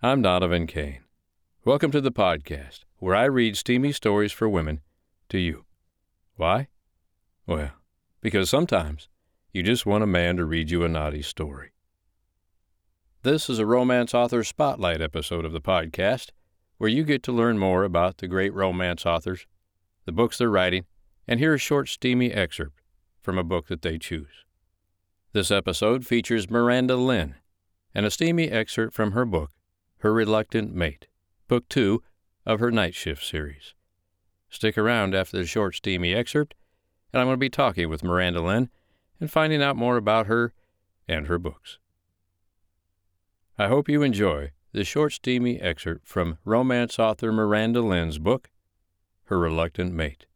I'm Donovan Kane. Welcome to the podcast, where I read steamy stories for women to you. Why? Well, because sometimes you just want a man to read you a naughty story. This is a romance author spotlight episode of the podcast, where you get to learn more about the great romance authors, the books they're writing, and hear a short, steamy excerpt from a book that they choose. This episode features Miranda Lynn and a steamy excerpt from her book, Her Reluctant Mate, Book Two of her Night Shift series. Stick around after the short, steamy excerpt, and I'm going to be talking with Miranda Lynn and finding out more about her and her books. I hope you enjoy the short, steamy excerpt from romance author Miranda Lynn's book, Her Reluctant Mate.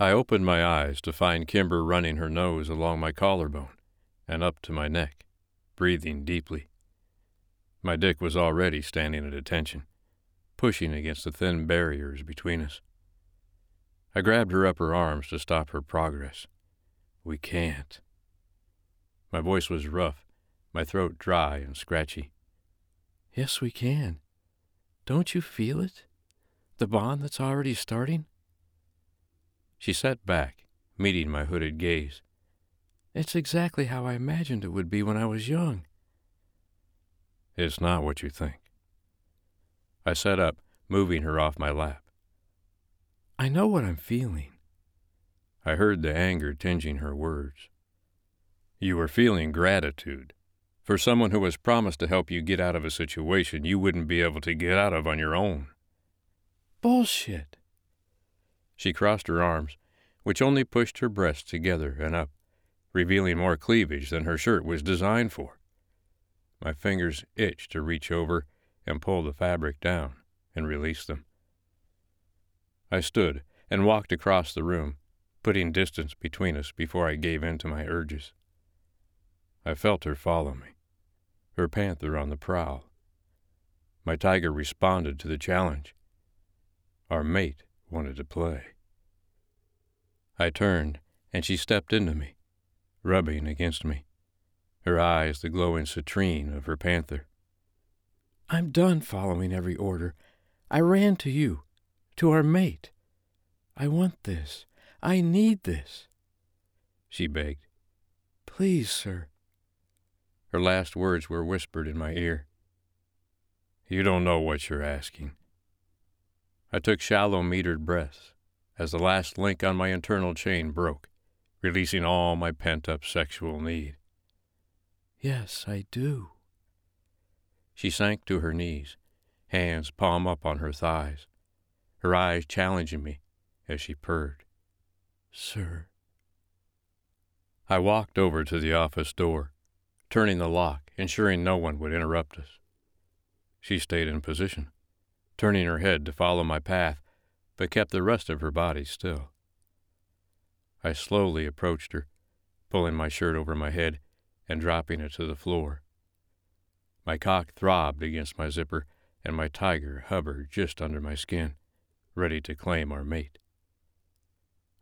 I opened my eyes to find Kimber running her nose along my collarbone and up to my neck, breathing deeply. My dick was already standing at attention, pushing against the thin barriers between us. I grabbed her upper arms to stop her progress. We can't. My voice was rough, my throat dry and scratchy. Yes, we can. Don't you feel it? The bond that's already starting? She sat back, meeting my hooded gaze. It's exactly how I imagined it would be when I was young. It's not what you think. I sat up, moving her off my lap. I know what I'm feeling. I heard the anger tinging her words. You were feeling gratitude for someone who was promised to help you get out of a situation you wouldn't be able to get out of on your own. Bullshit. She crossed her arms, which only pushed her breasts together and up, revealing more cleavage than her shirt was designed for. My fingers itched to reach over and pull the fabric down and release them. I stood and walked across the room, putting distance between us before I gave in to my urges. I felt her follow me, her panther on the prowl. My tiger responded to the challenge. Our mate wanted to play. I turned, and she stepped into me, rubbing against me, her eyes the glowing citrine of her panther. I'm done following every order. I ran to you, to our mate. I want this. I need this. She begged. Please, sir. Her last words were whispered in my ear. You don't know what you're asking. I took shallow, metered breaths as the last link on my internal chain broke, releasing all my pent up sexual need. Yes, I do. She sank to her knees, hands palm up on her thighs, her eyes challenging me as she purred. Sir. I walked over to the office door, turning the lock, ensuring no one would interrupt us. She stayed in position turning her head to follow my path, but kept the rest of her body still. I slowly approached her, pulling my shirt over my head and dropping it to the floor. My cock throbbed against my zipper, and my tiger hovered just under my skin, ready to claim our mate.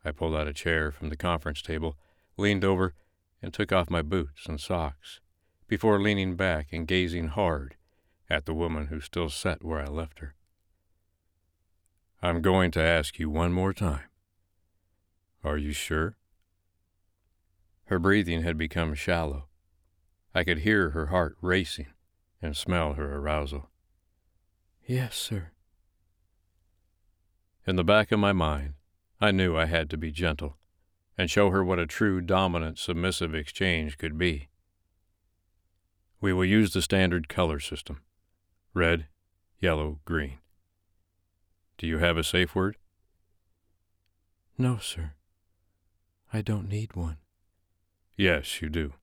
I pulled out a chair from the conference table, leaned over, and took off my boots and socks, before leaning back and gazing hard at the woman who still sat where I left her. I'm going to ask you one more time. Are you sure? Her breathing had become shallow. I could hear her heart racing and smell her arousal. Yes, sir. In the back of my mind, I knew I had to be gentle and show her what a true dominant submissive exchange could be. We will use the standard color system red, yellow, green. Do you have a safe word? No, sir. I don't need one. Yes, you do.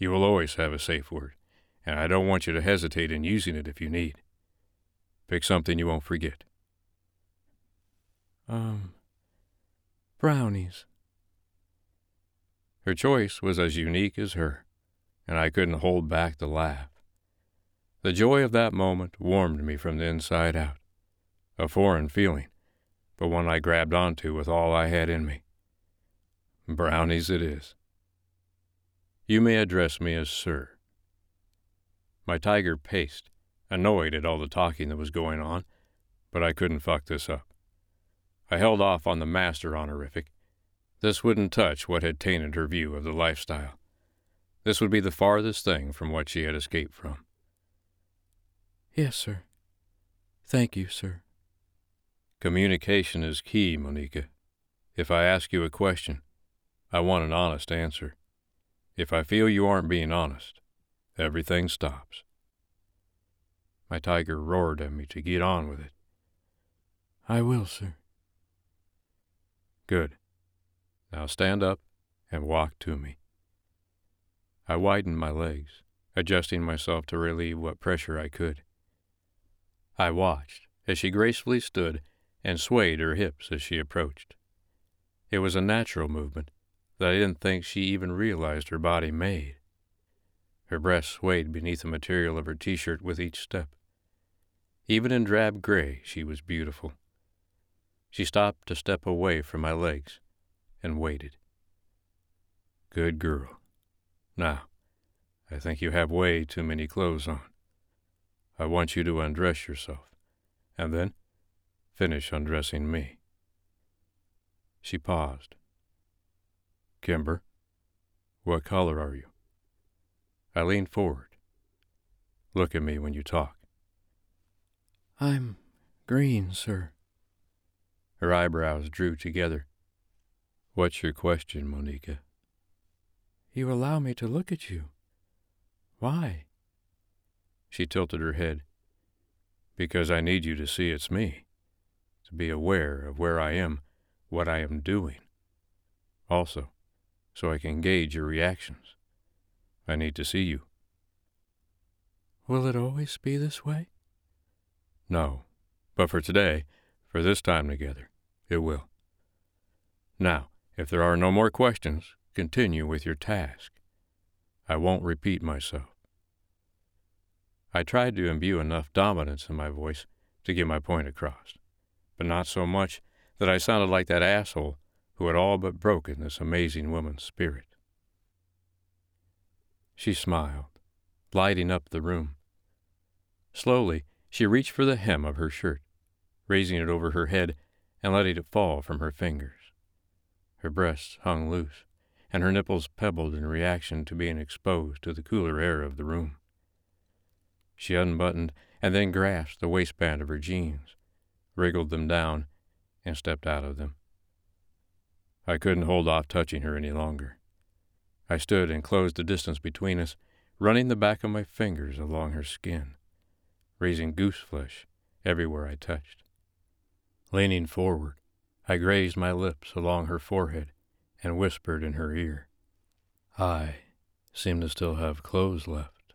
You will always have a safe word, and I don't want you to hesitate in using it if you need. Pick something you won't forget. Um, brownies. Her choice was as unique as her, and I couldn't hold back the laugh. The joy of that moment warmed me from the inside out a foreign feeling, but one I grabbed onto with all I had in me. Brownies it is. You may address me as Sir. My tiger paced, annoyed at all the talking that was going on, but I couldn't fuck this up. I held off on the master honorific. This wouldn't touch what had tainted her view of the lifestyle. This would be the farthest thing from what she had escaped from. Yes, sir. Thank you, sir. Communication is key, Monica. If I ask you a question, I want an honest answer. If I feel you aren't being honest, everything stops. My tiger roared at me to get on with it. I will, sir. Good. Now stand up and walk to me. I widened my legs, adjusting myself to relieve what pressure I could. I watched as she gracefully stood and swayed her hips as she approached. It was a natural movement that I didn't think she even realized her body made. Her breasts swayed beneath the material of her t shirt with each step. Even in drab gray, she was beautiful. She stopped to step away from my legs and waited. Good girl. Now, I think you have way too many clothes on. I want you to undress yourself, and then finish undressing me. She paused. Kimber, what color are you? I leaned forward. Look at me when you talk. I'm green, sir. Her eyebrows drew together. What's your question, Monica? You allow me to look at you. Why? She tilted her head. Because I need you to see it's me, to be aware of where I am, what I am doing. Also, so I can gauge your reactions. I need to see you. Will it always be this way? No, but for today, for this time together, it will. Now, if there are no more questions, continue with your task. I won't repeat myself. I tried to imbue enough dominance in my voice to get my point across, but not so much that I sounded like that asshole who had all but broken this amazing woman's spirit. She smiled, lighting up the room. Slowly, she reached for the hem of her shirt, raising it over her head and letting it fall from her fingers. Her breasts hung loose, and her nipples pebbled in reaction to being exposed to the cooler air of the room. She unbuttoned and then grasped the waistband of her jeans, wriggled them down, and stepped out of them. I couldn't hold off touching her any longer. I stood and closed the distance between us, running the back of my fingers along her skin raising goose flesh everywhere I touched. Leaning forward, I grazed my lips along her forehead and whispered in her ear. I seem to still have clothes left.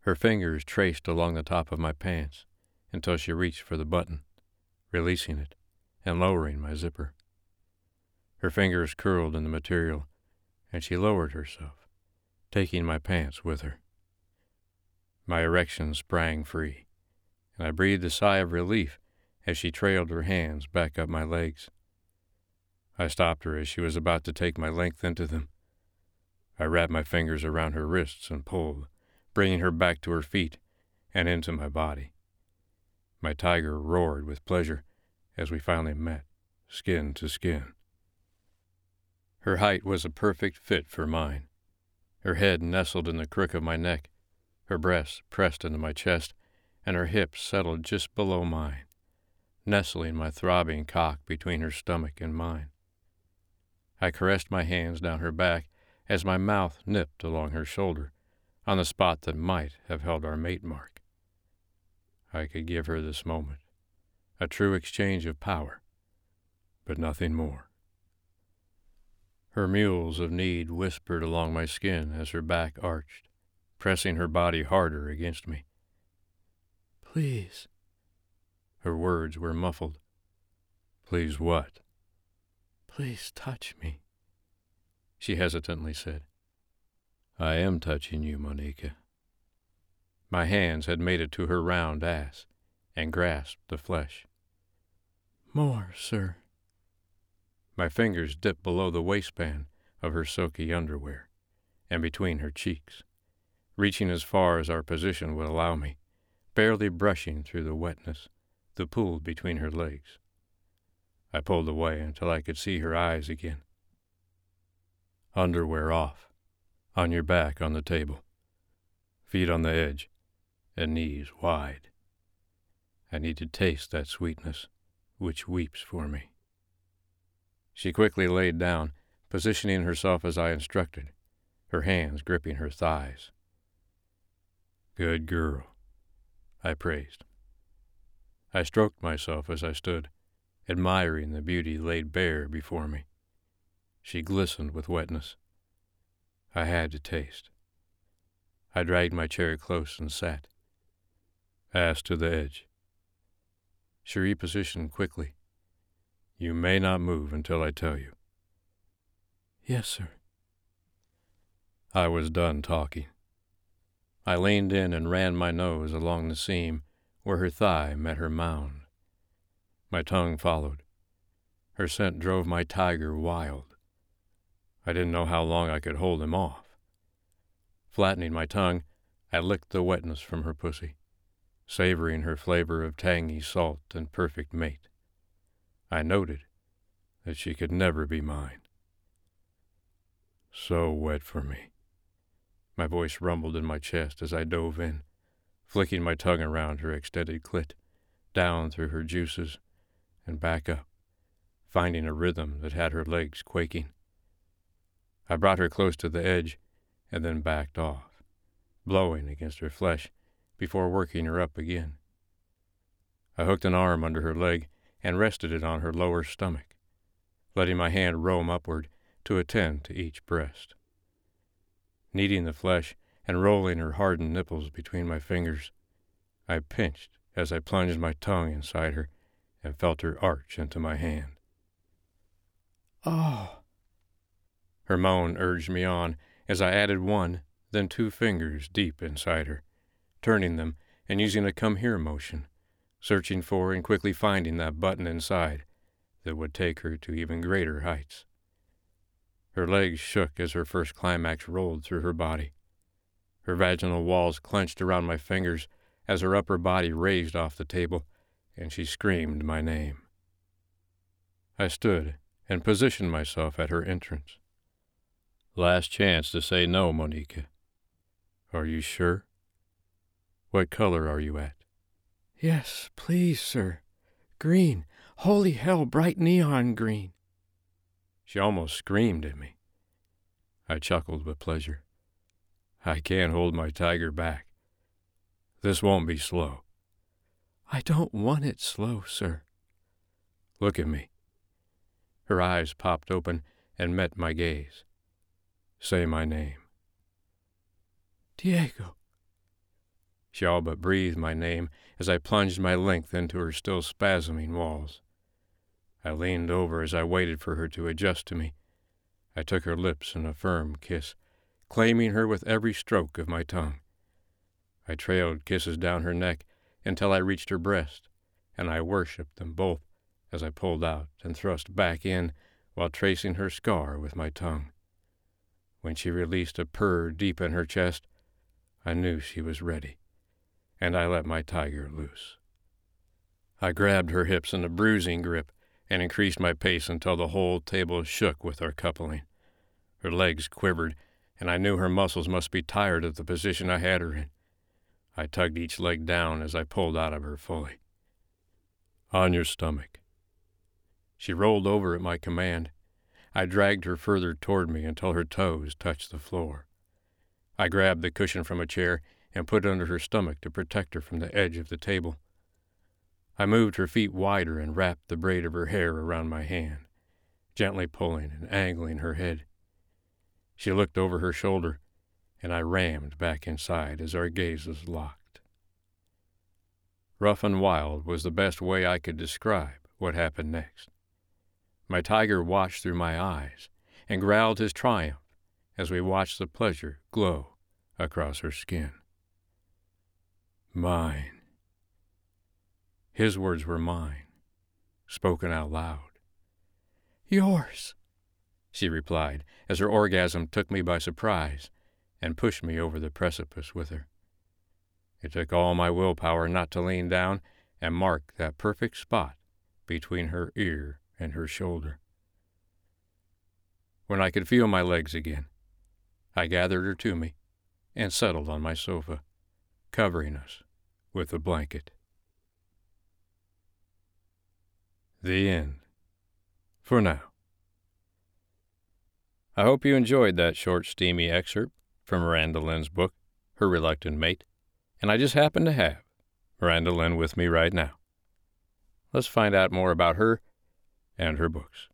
Her fingers traced along the top of my pants until she reached for the button, releasing it and lowering my zipper. Her fingers curled in the material, and she lowered herself, taking my pants with her. My erection sprang free, and I breathed a sigh of relief as she trailed her hands back up my legs. I stopped her as she was about to take my length into them. I wrapped my fingers around her wrists and pulled, bringing her back to her feet and into my body. My tiger roared with pleasure as we finally met, skin to skin. Her height was a perfect fit for mine. Her head nestled in the crook of my neck, her breasts pressed into my chest, and her hips settled just below mine, nestling my throbbing cock between her stomach and mine. I caressed my hands down her back as my mouth nipped along her shoulder, on the spot that might have held our mate mark. I could give her this moment, a true exchange of power, but nothing more. Her mewls of need whispered along my skin as her back arched pressing her body harder against me. Please. Her words were muffled. Please what? Please touch me, she hesitantly said. I am touching you, Monica. My hands had made it to her round ass and grasped the flesh. More, sir. My fingers dipped below the waistband of her silky underwear and between her cheeks reaching as far as our position would allow me, barely brushing through the wetness, the pool between her legs. I pulled away until I could see her eyes again. Underwear off, on your back on the table, feet on the edge, and knees wide. I need to taste that sweetness which weeps for me. She quickly laid down, positioning herself as I instructed, her hands gripping her thighs. Good girl, I praised. I stroked myself as I stood, admiring the beauty laid bare before me. She glistened with wetness. I had to taste. I dragged my chair close and sat, ass to the edge. She repositioned quickly. You may not move until I tell you. Yes, sir. I was done talking. I leaned in and ran my nose along the seam where her thigh met her mound. My tongue followed. Her scent drove my tiger wild. I didn't know how long I could hold him off. Flattening my tongue, I licked the wetness from her pussy, savoring her flavor of tangy salt and perfect mate. I noted that she could never be mine. So wet for me. My voice rumbled in my chest as I dove in, flicking my tongue around her extended clit, down through her juices, and back up, finding a rhythm that had her legs quaking. I brought her close to the edge and then backed off, blowing against her flesh before working her up again. I hooked an arm under her leg and rested it on her lower stomach, letting my hand roam upward to attend to each breast. Kneading the flesh and rolling her hardened nipples between my fingers, I pinched as I plunged my tongue inside her and felt her arch into my hand. Oh! Her moan urged me on as I added one, then two fingers deep inside her, turning them and using a come here motion, searching for and quickly finding that button inside that would take her to even greater heights. Her legs shook as her first climax rolled through her body. Her vaginal walls clenched around my fingers as her upper body raised off the table, and she screamed my name. I stood and positioned myself at her entrance. Last chance to say no, Monica. Are you sure? What color are you at? Yes, please, sir. Green. Holy hell, bright neon green. She almost screamed at me. I chuckled with pleasure. I can't hold my tiger back. This won't be slow. I don't want it slow, sir. Look at me. Her eyes popped open and met my gaze. Say my name. Diego. She all but breathed my name as I plunged my length into her still spasming walls. I leaned over as I waited for her to adjust to me. I took her lips in a firm kiss, claiming her with every stroke of my tongue. I trailed kisses down her neck until I reached her breast, and I worshipped them both as I pulled out and thrust back in while tracing her scar with my tongue. When she released a purr deep in her chest, I knew she was ready, and I let my tiger loose. I grabbed her hips in a bruising grip and increased my pace until the whole table shook with our coupling. Her legs quivered, and I knew her muscles must be tired of the position I had her in. I tugged each leg down as I pulled out of her fully. On your stomach. She rolled over at my command, I dragged her further toward me until her toes touched the floor. I grabbed the cushion from a chair and put under her stomach to protect her from the edge of the table. I moved her feet wider and wrapped the braid of her hair around my hand, gently pulling and angling her head. She looked over her shoulder, and I rammed back inside as our gazes locked. Rough and wild was the best way I could describe what happened next. My tiger watched through my eyes and growled his triumph as we watched the pleasure glow across her skin. Mine. His words were mine, spoken out loud. Yours, she replied as her orgasm took me by surprise, and pushed me over the precipice with her. It took all my willpower not to lean down and mark that perfect spot between her ear and her shoulder. When I could feel my legs again, I gathered her to me and settled on my sofa, covering us with a blanket. The end. For now. I hope you enjoyed that short, steamy excerpt from Miranda Lynn's book, Her Reluctant Mate, and I just happen to have Miranda Lynn with me right now. Let's find out more about her and her books.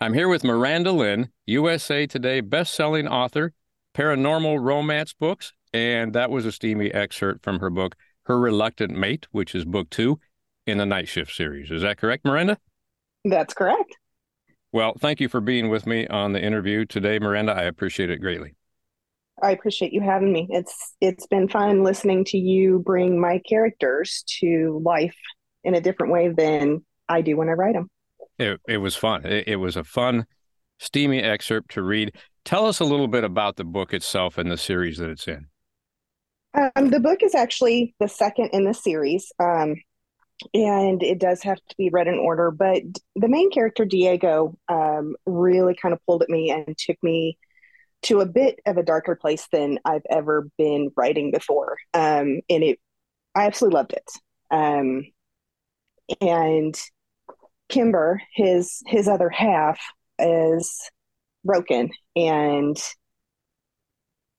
I'm here with Miranda Lynn, USA Today best-selling author, paranormal romance books, and that was a steamy excerpt from her book, Her Reluctant Mate, which is book two in the Night Shift series. Is that correct, Miranda? That's correct. Well, thank you for being with me on the interview today, Miranda. I appreciate it greatly. I appreciate you having me. It's it's been fun listening to you bring my characters to life in a different way than I do when I write them. It it was fun. It, it was a fun, steamy excerpt to read. Tell us a little bit about the book itself and the series that it's in. Um, the book is actually the second in the series, um, and it does have to be read in order. But the main character, Diego, um, really kind of pulled at me and took me to a bit of a darker place than I've ever been writing before. Um, and it, I absolutely loved it. Um, and Kimber, his his other half, is broken, and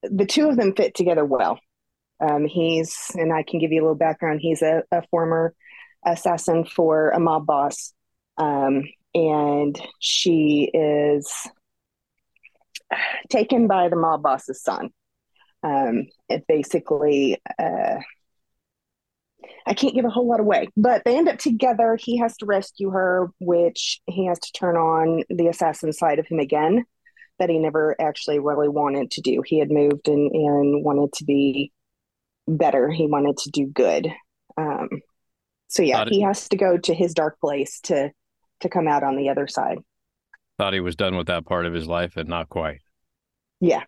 the two of them fit together well. Um, he's, and I can give you a little background. He's a, a former assassin for a mob boss, um, and she is taken by the mob boss's son. Um, it basically, uh, I can't give a whole lot away, but they end up together. He has to rescue her, which he has to turn on the assassin side of him again that he never actually really wanted to do. He had moved and, and wanted to be better. He wanted to do good. Um, so yeah, he has to go to his dark place to to come out on the other side thought he was done with that part of his life and not quite. Yeah.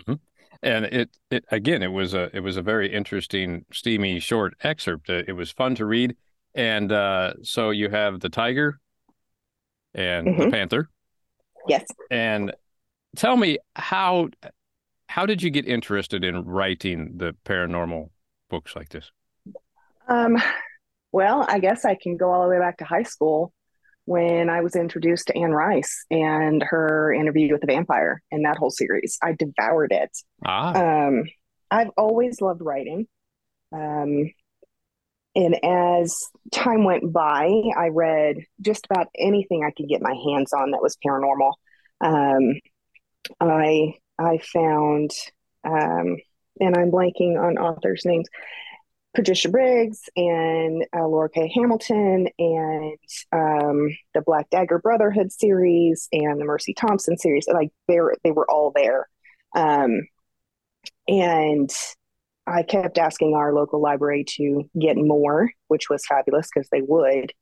Mm-hmm. And it, it again, it was a it was a very interesting, steamy, short excerpt. It was fun to read, and uh, so you have the tiger and mm-hmm. the panther. Yes. And tell me how how did you get interested in writing the paranormal books like this? Um, well, I guess I can go all the way back to high school when I was introduced to Anne Rice and her interview with the vampire and that whole series. I devoured it. Ah. Um, I've always loved writing. Um, and as time went by, I read just about anything I could get my hands on that was paranormal. Um, I I found, um, and I'm blanking on authors' names. Patricia Briggs and uh, Laurell K. Hamilton and um, the Black Dagger Brotherhood series and the Mercy Thompson series. Like they were, they were all there. Um, and I kept asking our local library to get more, which was fabulous because they would.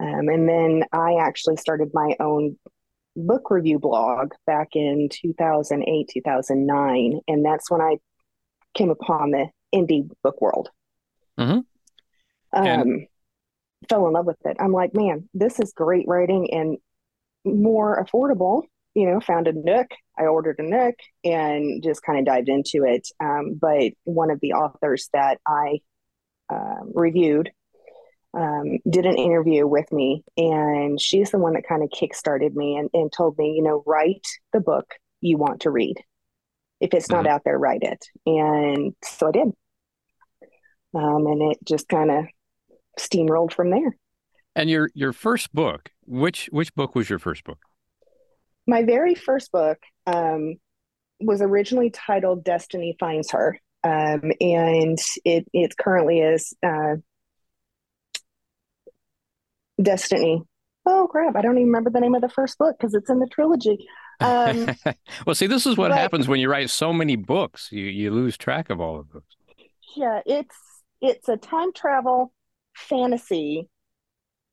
Um, and then I actually started my own book review blog back in 2008, 2009. And that's when I came upon the indie book world. Mm-hmm. Um, fell in love with it. I'm like, man, this is great writing and more affordable. You know, found a Nook. I ordered a Nook and just kind of dived into it. Um, but one of the authors that I uh, reviewed um, did an interview with me, and she's the one that kind of kickstarted me and, and told me, you know, write the book you want to read. If it's not mm-hmm. out there, write it. And so I did um, and it just kind of steamrolled from there. And your your first book, which which book was your first book? My very first book um, was originally titled "Destiny Finds Her," um, and it it currently is uh, Destiny. Oh crap! I don't even remember the name of the first book because it's in the trilogy. Um, well, see, this is what but, happens when you write so many books. You you lose track of all of those. Yeah, it's it's a time travel fantasy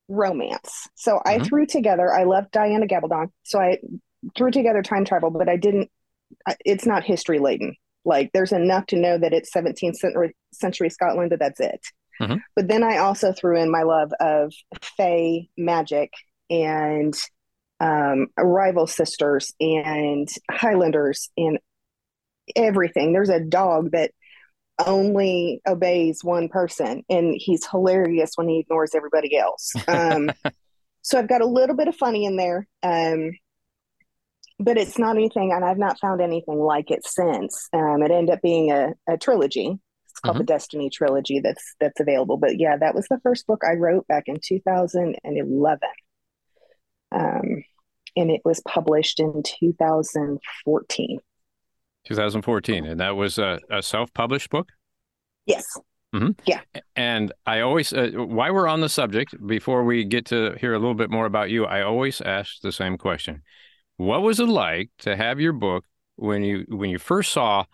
romance. So mm-hmm. I threw together, I love Diana Gabaldon. So I threw together time travel, but I didn't it's not history laden. Like there's enough to know that it's 17th century, century Scotland, but that's it. Mhm. But then I also threw in my love of Fae magic and um, rival sisters and Highlanders and everything. There's a dog that only obeys one person, and he's hilarious when he ignores everybody else. Um, so I've got a little bit of funny in there, um, but it's not anything, and I've not found anything like it since. Um, it ended up being a, a trilogy. It's called the Destiny trilogy. That's that's available. But yeah, that was the first book I wrote back in 2011, um, and it was published in 2014. 2014, and that was a, a self-published book. Yes. Yeah. And I always, uh, while we're on the subject, before we get to hear a little bit more about you, I always ask the same question: What was it like to have your book when you when you first saw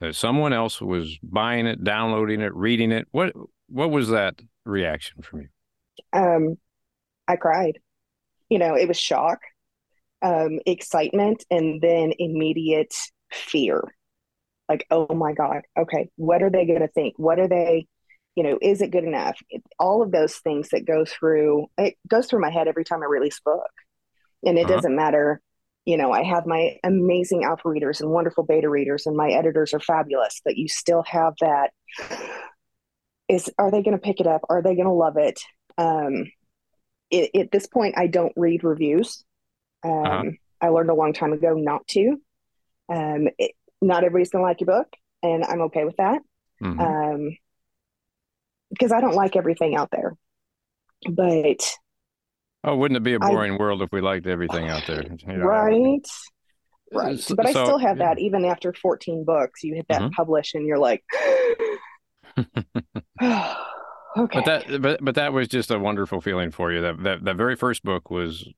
that someone else was buying it, downloading it, reading it? What what was that reaction from you? um, I cried. You know, it was shock, um, excitement, and then immediate fear. Like, oh my God, okay, what are they going to think? What are they, you know, is it good enough? All of those things that go through, it goes through my head every time I release a book. And it Uh-huh. doesn't matter, you know, I have my amazing alpha readers and wonderful beta readers, and my editors are fabulous, but you still have that. Is are they going to pick it up? Are they going to love it? Um, it, at this point, I don't read reviews. Um, Uh-huh. I learned a long time ago not to. Um, it, not everybody's going to like your book, and I'm okay with that Mhm. um, because I don't like everything out there. But oh, wouldn't it be a boring world if we liked everything out there? You know, right, right. So- but I so- still have that even after 14 books. You hit that Mhm. publish, and you're like, okay. But that, but but that was just a wonderful feeling for you. That that that very first book was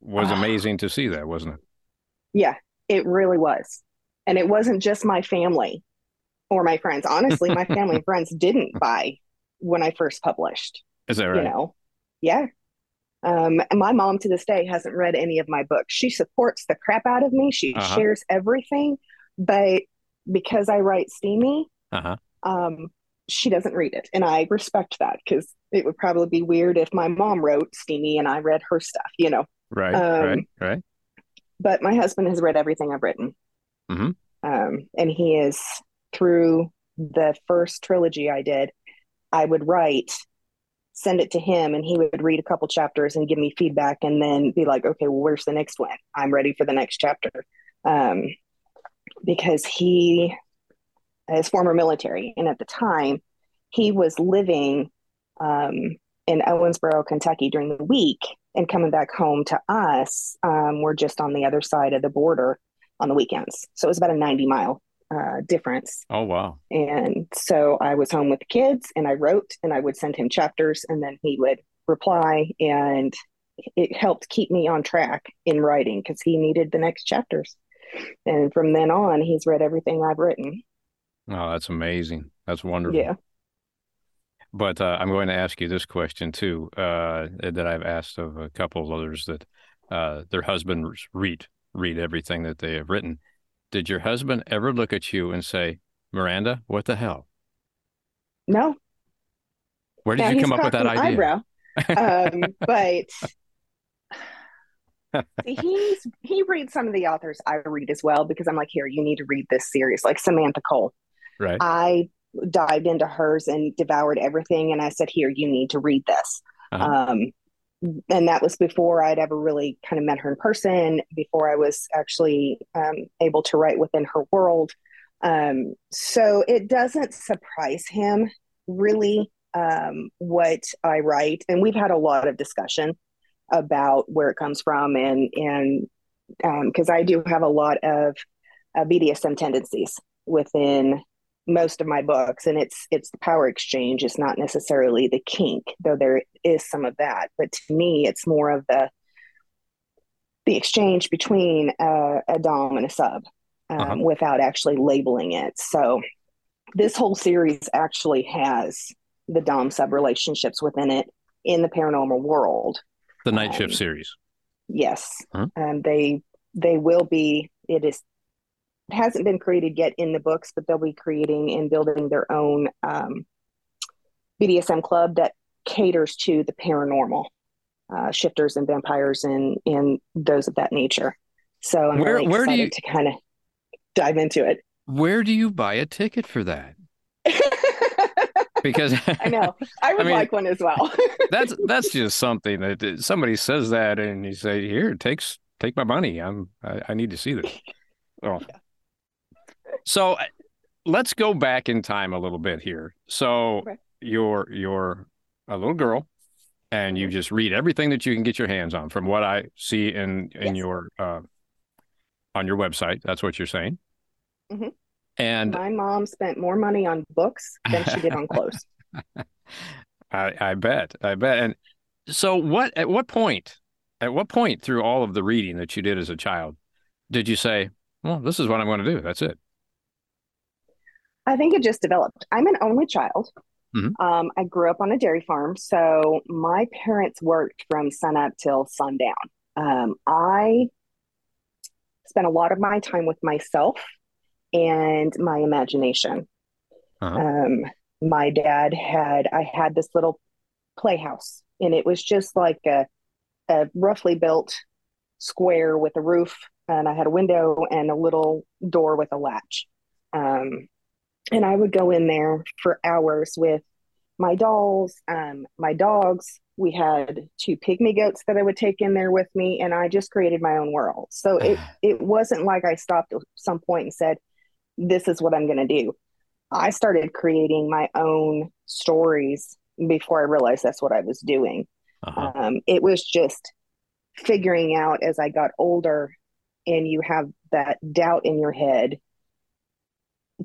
was Ah. amazing to see. That wasn't it? Yeah, it really was. And it wasn't just my family or my friends. Honestly, my family and friends didn't buy when I first published, Is that right? you know? Yeah. Um, and my mom to this day hasn't read any of my books. She supports the crap out of me. She Uh-huh. shares everything, but because I write steamy, Uh-huh. um, she doesn't read it. And I respect that because it would probably be weird if my mom wrote steamy and I read her stuff, you know? Right, Um, right, right. but my husband has read everything I've written. Mhm. Um, and he is through the first trilogy I did, I would write, send it to him, and he would read a couple chapters and give me feedback and then be like, okay, well, where's the next one? I'm ready for the next chapter. Um, because he is former military. And at the time, he was living um, in Owensboro, Kentucky during the week and coming back home to us. Um, we're just on the other side of the border on the weekends. So it was about a 90 mile uh, difference. Oh wow. And so I was home with the kids and I wrote and I would send him chapters and then he would reply. And it helped keep me on track in writing because he needed the next chapters. And from then on, he's read everything I've written. Oh, that's amazing. That's wonderful. Yeah. But uh, I'm going to ask you this question too, uh, that I've asked of a couple of others that uh, their husbands read read everything that they have written. Did your husband ever look at you and say, "Miranda, what the hell? No, Where did you come up with that idea?" Um, but see, he's he reads some of the authors I read as well because I'm like, here, you need to read this series, like Samantha Cole. Right. I dived into hers and devoured everything, and I said, here, you need to read this. Uh-huh. Um, and that was before I'd ever really kind of met her in person, before I was actually um, able to write within her world. Um, so it doesn't surprise him really um, what I write, and we've had a lot of discussion about where it comes from, and and because I do have a lot of uh, BDSM tendencies within most of my books, and it's it's the power exchange. It's not necessarily the kink, though there is some of that. But to me, it's more of the the exchange between uh, a dom and a sub, um, Uh-huh. without actually labeling it. So this whole series actually has the dom sub relationships within it in the paranormal world. The Night Shift um, series. Yes, Huh? um, they they will be. It is hasn't been created yet in the books, but they'll be creating and building their own um, BDSM club that caters to the paranormal, uh, shifters and vampires and and those of that nature. So I'm Where- really where do excited you- to kind of dive into it. Where do you buy a ticket for that? Because I know. I would mean- like one as well. that's that's just something that somebody says that and you say, "Here, takes take my money. I'm I, I need to see this." Oh. So uh, let's go back in time a little bit here. So Okay. you're you're a little girl and you Mhm. just read everything that you can get your hands on from what I see in in Yes. your uh on your website. That's what you're saying. Mhm. And My mom spent more money on books than she did on clothes. I, I bet, I bet. And so, what? At what point? At what point through all of the reading that you did as a child, did you say, "Well, this is what I'm going to do. That's it"? I think it just developed. I'm an only child. Mhm. Um, I grew up on a dairy farm, so my parents worked from sunup till sundown. Um, I spent a lot of my time with myself and my imagination. Uh-huh. Um, my dad had, I had this little playhouse, and it was just like a, a roughly built square with a roof, and I had a window and a little door with a latch. Um, and I would go in there for hours with my dolls, um, my dogs. We had two pygmy goats that I would take in there with me, and I just created my own world. So it it wasn't like I stopped at some point and said, "This is what I'm going to do." I started creating my own stories before I realized that's what I was doing. Uh-huh. Um, it was just figuring out as I got older, and you have that doubt in your head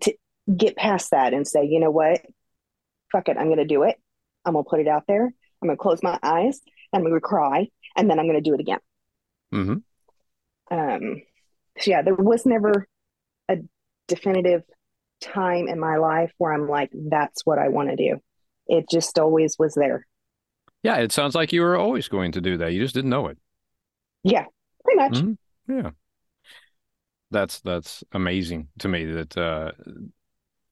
to get past that and say, you know what? Fuck it. I'm going to do it. I'm going to put it out there. I'm going to close my eyes and I'm going to cry and then I'm going to do it again. Mm-hmm. Um, so yeah, there was never a definitive time in my life where I'm like, that's what I want to do. It just always was there. Yeah, it sounds like you were always going to do that. You just didn't know it. Yeah, pretty much. Mhm. Yeah. That's that's amazing to me that uh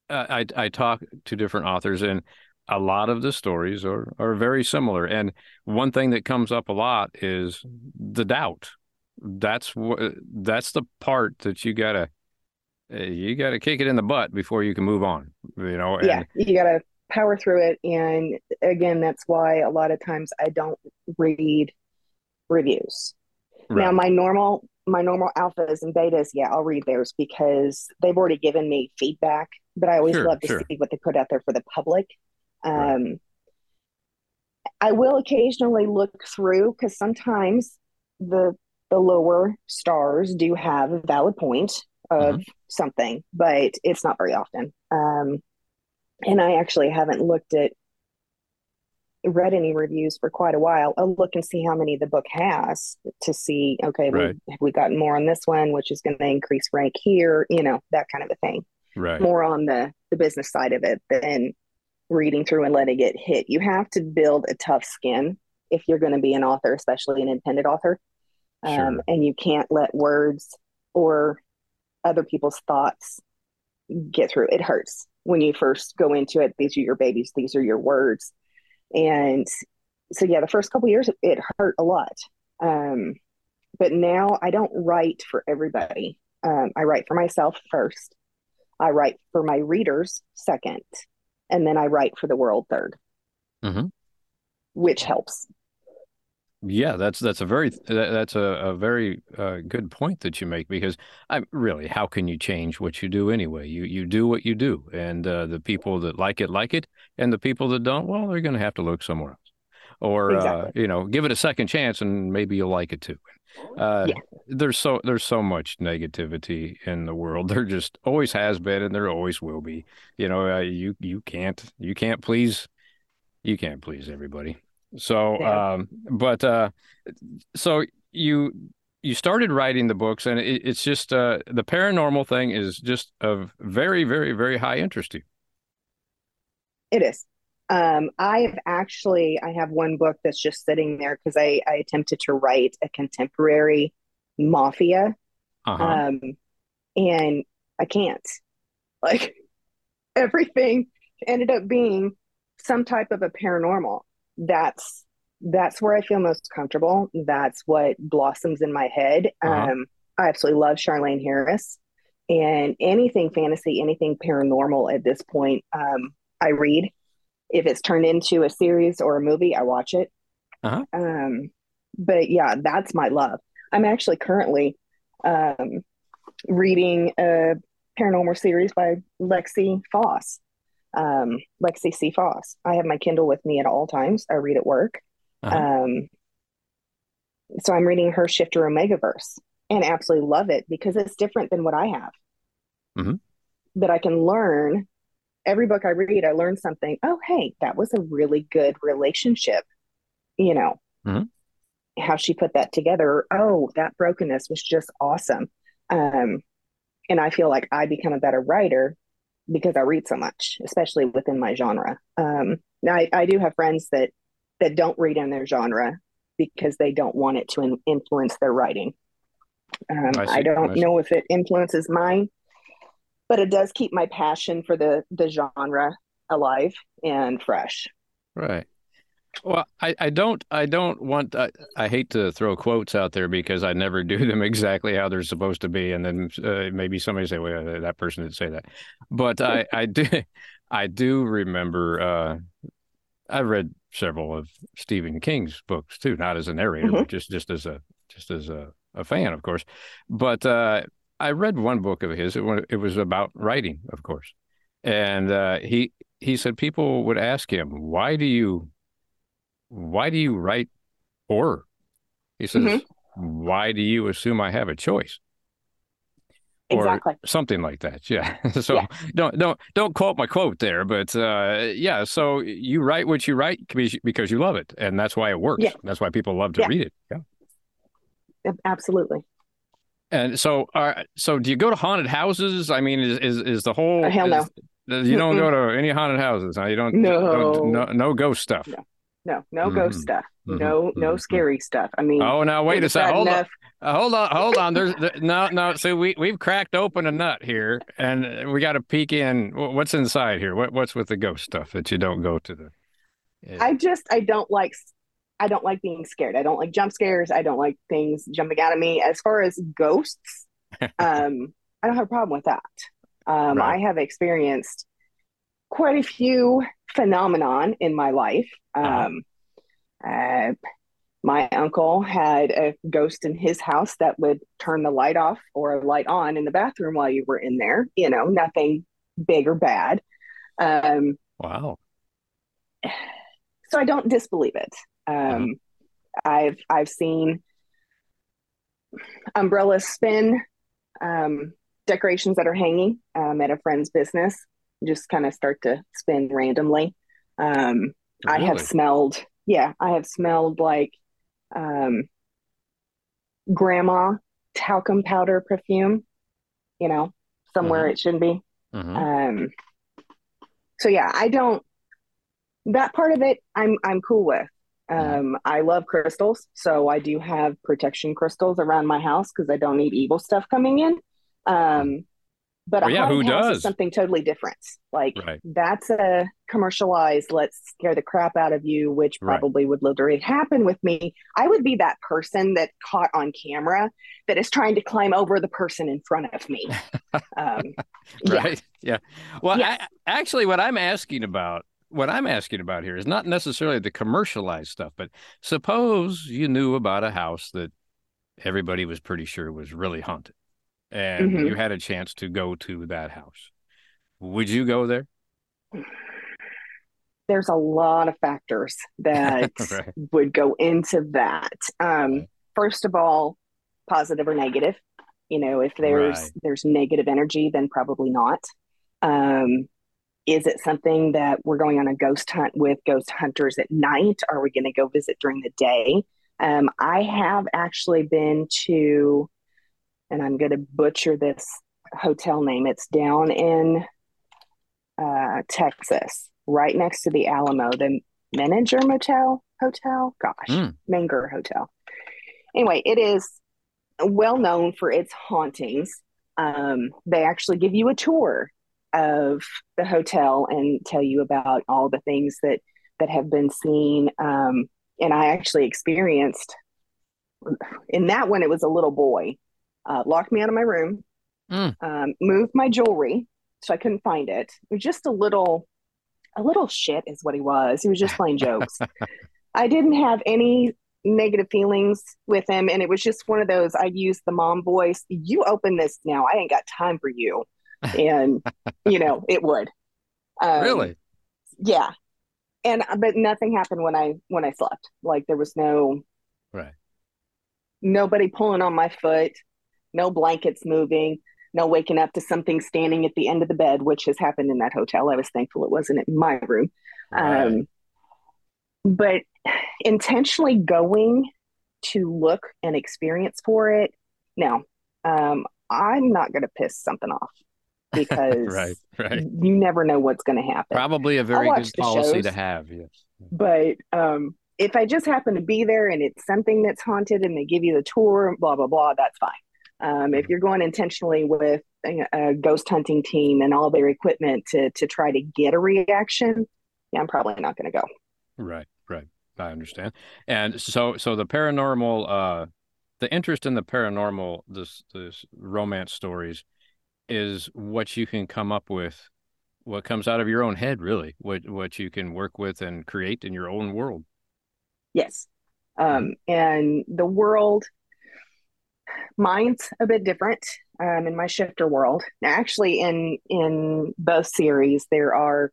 Uh, I I talk to different authors and a lot of the stories are are very similar and one thing that comes up a lot is the doubt. That's what that's the part that you got to eh, you got to kick it in the butt before you can move on, you know. And yeah, you got to power through it. And again, that's why a lot of times I don't read reviews. Now, my normal my normal alphas and betas, yeah, I'll read theirs because they've already given me feedback. But I always Sure, love to sure. see what they put out there for the public. Um, Right. I will occasionally look through because sometimes the the lower stars do have a valid point of Mm-hmm. something, but it's not very often. Um, and I actually haven't looked at read any reviews for quite a while. I'll look and see how many the book has to see, okay, Right. have we gotten more on this one, which is going to increase rank here, you know, that kind of a thing. right. More on the the business side of it than reading through and letting it hit. You have to build a tough skin if you're going to be an author, especially an independent author. Um, Sure. and you can't let words or other people's thoughts get through. It hurts when you first go into it. These are your babies. These are your words. And so, yeah, the first couple years, it hurt a lot. Um, but now I don't write for everybody. Um, I write for myself first. I write for my readers second, and then I write for the world 3rd Mhm. which helps. Yeah, that's that's a very that's a, a very uh, good point that you make because I really how can you change what you do anyway? You you do what you do, and uh, the people that like it like it, and the people that don't, well, they're going to have to look somewhere else, or uh, you know, give it a second chance, and maybe you'll like it too. Uh, Yeah. There's so there's so much negativity in the world. There just always has been, and there always will be. You know, uh, you you can't you can't please you can't please everybody. So, Yeah. um, but uh, so you you started writing the books, and it, it's just uh, the paranormal thing is just of very, very, very high interest to you. It is. Um, I've actually I have one book that's just sitting there because I, I attempted to write a contemporary mafia Uh-huh. um, and I can't. Like everything ended up being some type of a paranormal. That's that's where I feel most comfortable. That's what blossoms in my head. Uh-huh. Um, I absolutely love Charlaine Harris and anything fantasy, anything paranormal at this point. Um, I read. If it's turned into a series or a movie, I watch it. Uh-huh. Um, but yeah, that's my love. I'm actually currently um, reading a paranormal series by Lexi Foss. Um, Lexi C. Foss. I have my Kindle with me at all times. I read at work. Uh-huh. Um, so I'm reading her Shifter Omegaverse and absolutely love it because it's different than what I have. Mm-hmm. But I can learn every book I read, I learn something. Oh, hey, that was a really good relationship. You know, mm-hmm. how she put that together. Oh, that brokenness was just awesome. Um, and I feel like I become a better writer because I read so much, especially within my genre. Um, I, I do have friends that that don't read in their genre because they don't want it to in, influence their writing. Um, I, I, don't I know if it influences mine, but it does keep my passion for the the genre alive and fresh. Right. Well, I, I don't I don't want I, I hate to throw quotes out there because I never do them exactly how they're supposed to be, and then uh, maybe somebody say, "Well, that person didn't say that," but I I do I do remember uh, I've read several of Stephen King's books too, not as a narrator, mm-hmm. but just just as a just as a, a fan, of course. But uh, I read one book of his. It, it was about writing, of course, and uh, he he said people would ask him, "Why do you why do you write horror?" He says, mm-hmm. "Why do you assume I have a choice?" exactly. something like that. Yeah. so yeah. don't don't don't quote my quote there, but uh, yeah. So you write what you write because you love it, and that's why it works. Yeah. That's why people love to yeah. read it. Yeah. Absolutely. And so, uh, so do you go to haunted houses? I mean, is is, is the whole? Uh, hell no. Is, you don't go to any haunted houses. Huh? You don't. No. Don't, no. No ghost stuff. No. No, no mm-hmm. ghost stuff. Mm-hmm. No, no mm-hmm. scary stuff. I mean, oh, now wait a second. Hold enough. on, uh, hold on, hold on. There's there, no, no. So we we've cracked open a nut here, and we got to peek in. What's inside here? What what's with the ghost stuff that you don't go to the? Yeah. I just I don't like I don't like being scared. I don't like jump scares. I don't like things jumping out of me. As far as ghosts, um, I don't have a problem with that. Um, right. I have experienced quite a few phenomenon in my life. Uh-huh. Um, uh, my uncle had a ghost in his house that would turn the light off or a light on in the bathroom while you were in there. You know, nothing big or bad. Um, wow. So I don't disbelieve it. Um, mm-hmm. I've I've seen umbrellas spin, um, decorations that are hanging um, at a friend's business just kind of start to spin randomly. Um, really? I have smelled, yeah, I have smelled like um, grandma talcum powder perfume, you know, somewhere mm-hmm. it shouldn't be. Mm-hmm. Um, so yeah, I don't. That part of it, I'm I'm cool with. Mm-hmm. Um, I love crystals, so I do have protection crystals around my house because I don't need evil stuff coming in. Um, but well, a yeah, who does something totally different. Like right. that's a commercialized, let's scare the crap out of you, which probably right. would literally happen with me. I would be that person that caught on camera that is trying to climb over the person in front of me. um, right. Yeah. yeah. Well, I, actually, what I'm asking about what I'm asking about here is not necessarily the commercialized stuff, but suppose you knew about a house that everybody was pretty sure was really haunted and mm-hmm. you had a chance to go to that house, would you go there? There's a lot of factors that right. would go into that. Um, first of all, positive or negative. You know, if there's right. there's negative energy, then probably not. Um, is it something that we're going on a ghost hunt with ghost hunters at night? Are we going to go visit during the day? Um, I have actually been to and I'm going to butcher this hotel name. It's down in uh, Texas, right next to the Alamo, the Menninger Motel Hotel. Gosh, mm. Menger Hotel. Anyway, it is well known for its hauntings. Um, they actually give you a tour of the hotel and tell you about all the things that that have been seen. Um, and I actually experienced in that one. It was a little boy uh, locked me out of my room, mm. um, moved my jewelry so I couldn't find it. It was just a little, a little shit is what he was. He was just playing jokes. I didn't have any negative feelings with him, and it was just one of those. I used the mom voice. You open this now. I ain't got time for you, and you know it would. Um, really? Yeah, and but nothing happened when I when I slept. Like there was no right. Nobody pulling on my foot, no blankets moving, no waking up to something standing at the end of the bed, which has happened in that hotel. I was thankful it wasn't in my room. Right. Um, but intentionally going to look and experience for it, Now, um, I'm not going to piss something off because right, right. you never know what's going to happen. Probably a very good policy shows, to have. Yes. But um, if I just happen to be there and it's something that's haunted and they give you the tour, blah, blah, blah, that's fine. Um, if you're going intentionally with a, a, ghost hunting team and all their equipment to, to try to get a reaction, yeah, I'm probably not going to go. Right, right. I understand. And so, so the paranormal, uh, the interest in the paranormal, this, this romance stories is what you can come up with, what comes out of your own head, really, what, what you can work with and create in your own world. Yes. Um, and the world, mine's a bit different um, in my shifter world. Actually, in in both series, there are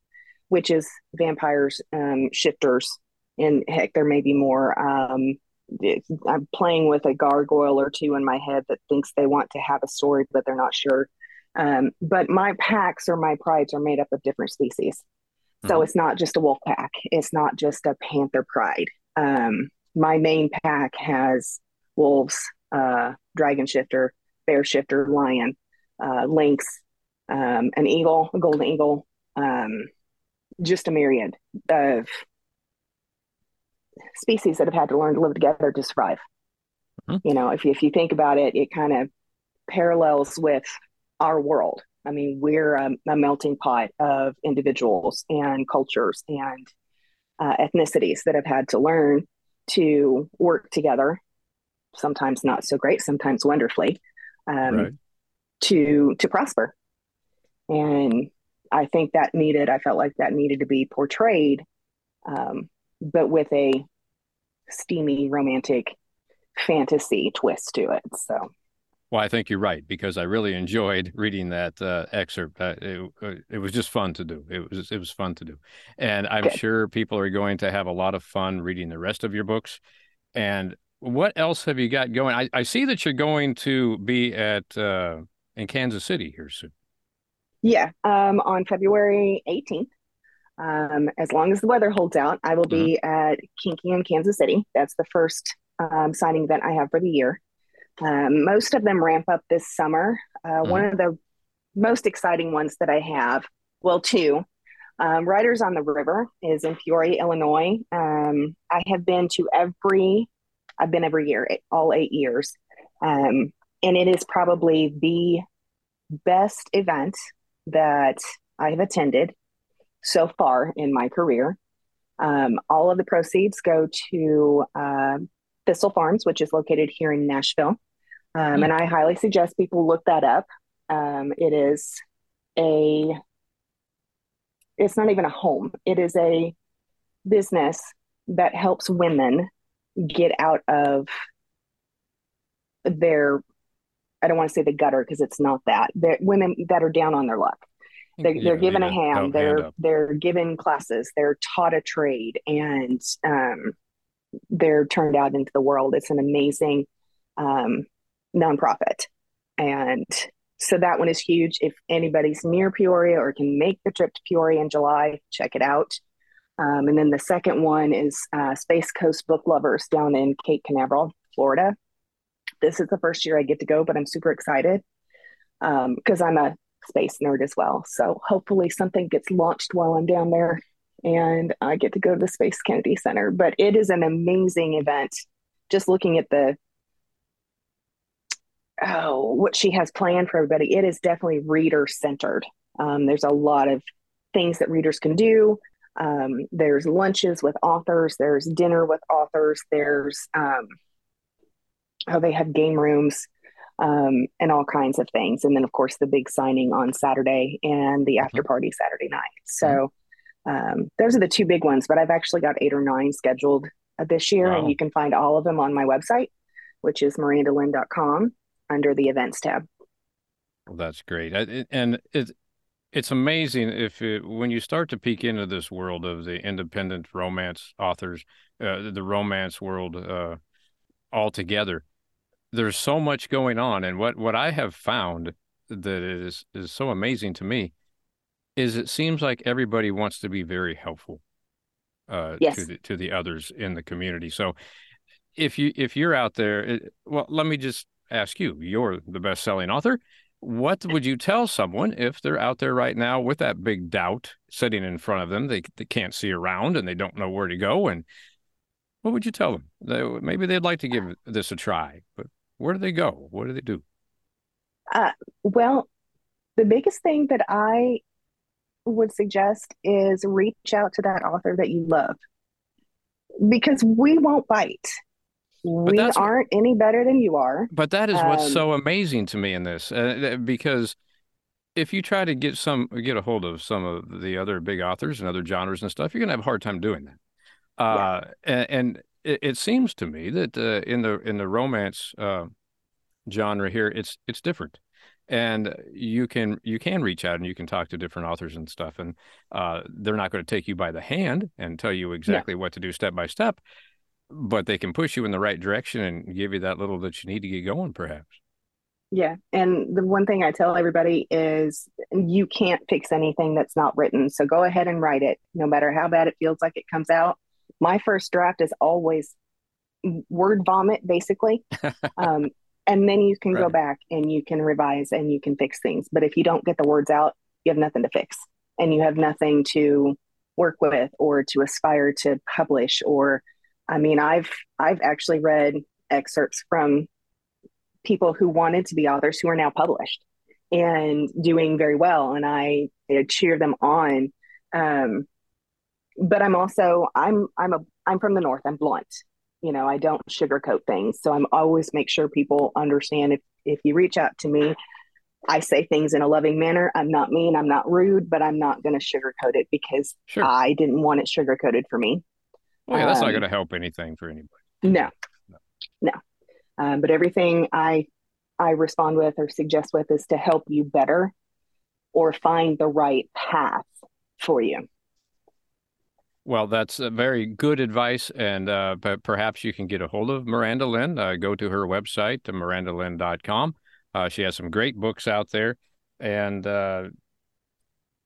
witches, vampires, um, shifters, and heck, there may be more. Um, I'm playing with a gargoyle or two in my head that thinks they want to have a story, but they're not sure. Um, but my packs or my prides are made up of different species. So mm-hmm. it's not just a wolf pack. It's not just a panther pride. Um, my main pack has wolves, uh, dragon shifter, bear shifter, lion, uh, lynx, um, an eagle, a golden eagle, um, just a myriad of species that have had to learn to live together to survive. Mm-hmm. You know, if you, if you think about it, it kind of parallels with our world. I mean, we're a, a melting pot of individuals and cultures and uh, ethnicities that have had to learn to work together, sometimes not so great, sometimes wonderfully, um, right. to to prosper. And I think that needed, I felt like that needed to be portrayed, um, but with a steamy, romantic fantasy twist to it. So well, I think you're right because I really enjoyed reading that uh, excerpt. Uh, it, uh, it, was just fun to do. It was it was fun to do, and I'm Good. sure people are going to have a lot of fun reading the rest of your books. And what else have you got going? I, I see that you're going to be at uh, in Kansas City here soon. Yeah, um, on February 18th. Um, as long as the weather holds out, I will be mm-hmm. at Kinky in Kansas City. That's the first um, signing event I have for the year. Um, most of them ramp up this summer. Uh, mm-hmm. One of the most exciting ones that I have, well, two. Um, Riders on the River is in Peoria, Illinois. Um, I have been to every, I've been every year, all eight years. Um, and it is probably the best event that I have attended so far in my career. Um, all of the proceeds go to uh, Thistle Farms, which is located here in Nashville. Um. And I highly suggest people look that up. Um, it is a, it's not even a home, it is a business that helps women get out of their, I don't want to say the gutter because it's not that. They're women that are down on their luck. They're, yeah, they're given yeah. a hand. they're hand they're given classes. They're taught a trade, and um, they're turned out into the world. It's an amazing um, nonprofit. And so that one is huge. If anybody's near Peoria or can make the trip to Peoria in July, check it out. Um, and then the second one is uh, Space Coast Book Lovers down in Cape Canaveral, Florida. This is the first year I get to go, but I'm super excited because um, I'm a space nerd as well. So hopefully something gets launched while I'm down there and I get to go to the Space Kennedy Center. But it is an amazing event. Just looking at the oh, what she has planned for everybody. It is definitely reader centered. Um, there's a lot of things that readers can do. Um, there's lunches with authors. There's dinner with authors. There's um, oh, they have game rooms um, and all kinds of things. And then, of course, the big signing on Saturday and the after mm-hmm. party Saturday night. So um, those are the two big ones. But I've actually got eight or nine scheduled uh, this year, wow. and you can find all of them on my website, which is mirandalynn.com under the events tab. Well, that's great, and it's it's amazing if it, when you start to peek into this world of the independent romance authors, uh, the romance world uh, altogether. There's so much going on, and what what I have found that is is so amazing to me is it seems like everybody wants to be very helpful uh, yes. to the to the others in the community. So if you if you're out there, it, well, let me just ask you: You're the best selling author what would you tell someone if they're out there right now with that big doubt sitting in front of them? They, they can't see around and they don't know where to go. And what would you tell them? They, maybe they'd like to give this a try, but where do they go? What do they do? Uh, well, the biggest thing that I would suggest is reach out to that author that you love because we won't bite we aren't any better than you are. But that is um, what's so amazing to me in this, uh, because if you try to get some get a hold of some of the other big authors and other genres and stuff, you're gonna have a hard time doing that. Uh, yeah. and, and it, it, seems to me that uh, in the in the romance uh, genre here, it's it's different and you can you can reach out and you can talk to different authors and stuff and uh, they're not going to take you by the hand and tell you exactly what to do step by step but they can push you in the right direction and give you that little that you need to get going, perhaps. Yeah. And the one thing I tell everybody is you can't fix anything that's not written. So go ahead and write it, no matter how bad it feels like it comes out. My first draft is always word vomit, basically. um, and then you can right. go back and you can revise and you can fix things. But if you don't get the words out, you have nothing to fix and you have nothing to work with or to aspire to publish or I mean, I've I've actually read excerpts from people who wanted to be authors who are now published and doing very well, and I, I cheer them on. Um, but I'm also I'm I'm a I'm from the north. I'm blunt. You know, I don't sugarcoat things. So I'm always make sure people understand if if you reach out to me, I say things in a loving manner. I'm not mean, I'm not rude, but I'm not going to sugarcoat it because sure. I didn't want it sugarcoated for me. Well, yeah, that's um, not going to help anything for anybody. No, no. no. Um, but everything I I respond with or suggest with is to help you better or find the right path for you. Well, that's very good advice, and uh, perhaps you can get a hold of Miranda Lynn. Uh, go to her website, mirandalynn.com. Uh, she has some great books out there, and uh,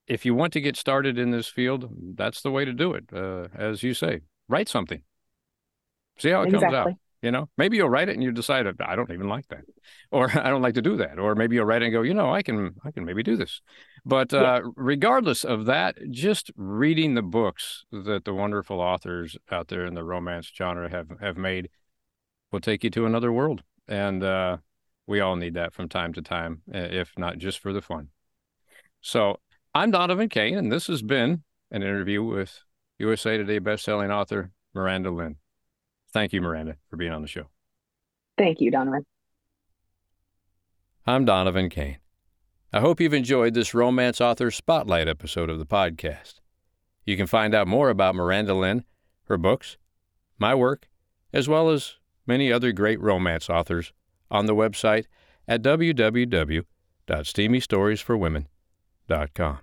if you want to get started in this field, that's the way to do it. Uh, as you say, write something. See how it exactly. comes out. You know, maybe you'll write it and you decide I don't even like that, or I don't like to do that, or maybe you'll write it and go, you know, I can, I can maybe do this. But uh, regardless of that, just reading the books that the wonderful authors out there in the romance genre have have made will take you to another world, and uh, we all need that from time to time, if not just for the fun. So I'm Donovan Kane, and this has been an interview with USA Today bestselling author Miranda Lynn. Thank you, Miranda, for being on the show. Thank you, Donovan. I'm Donovan Kane. I hope you've enjoyed this romance author spotlight episode of the podcast. You can find out more about Miranda Lynn, her books, my work, as well as many other great romance authors on the website at www.steamystoriesforwomen.com.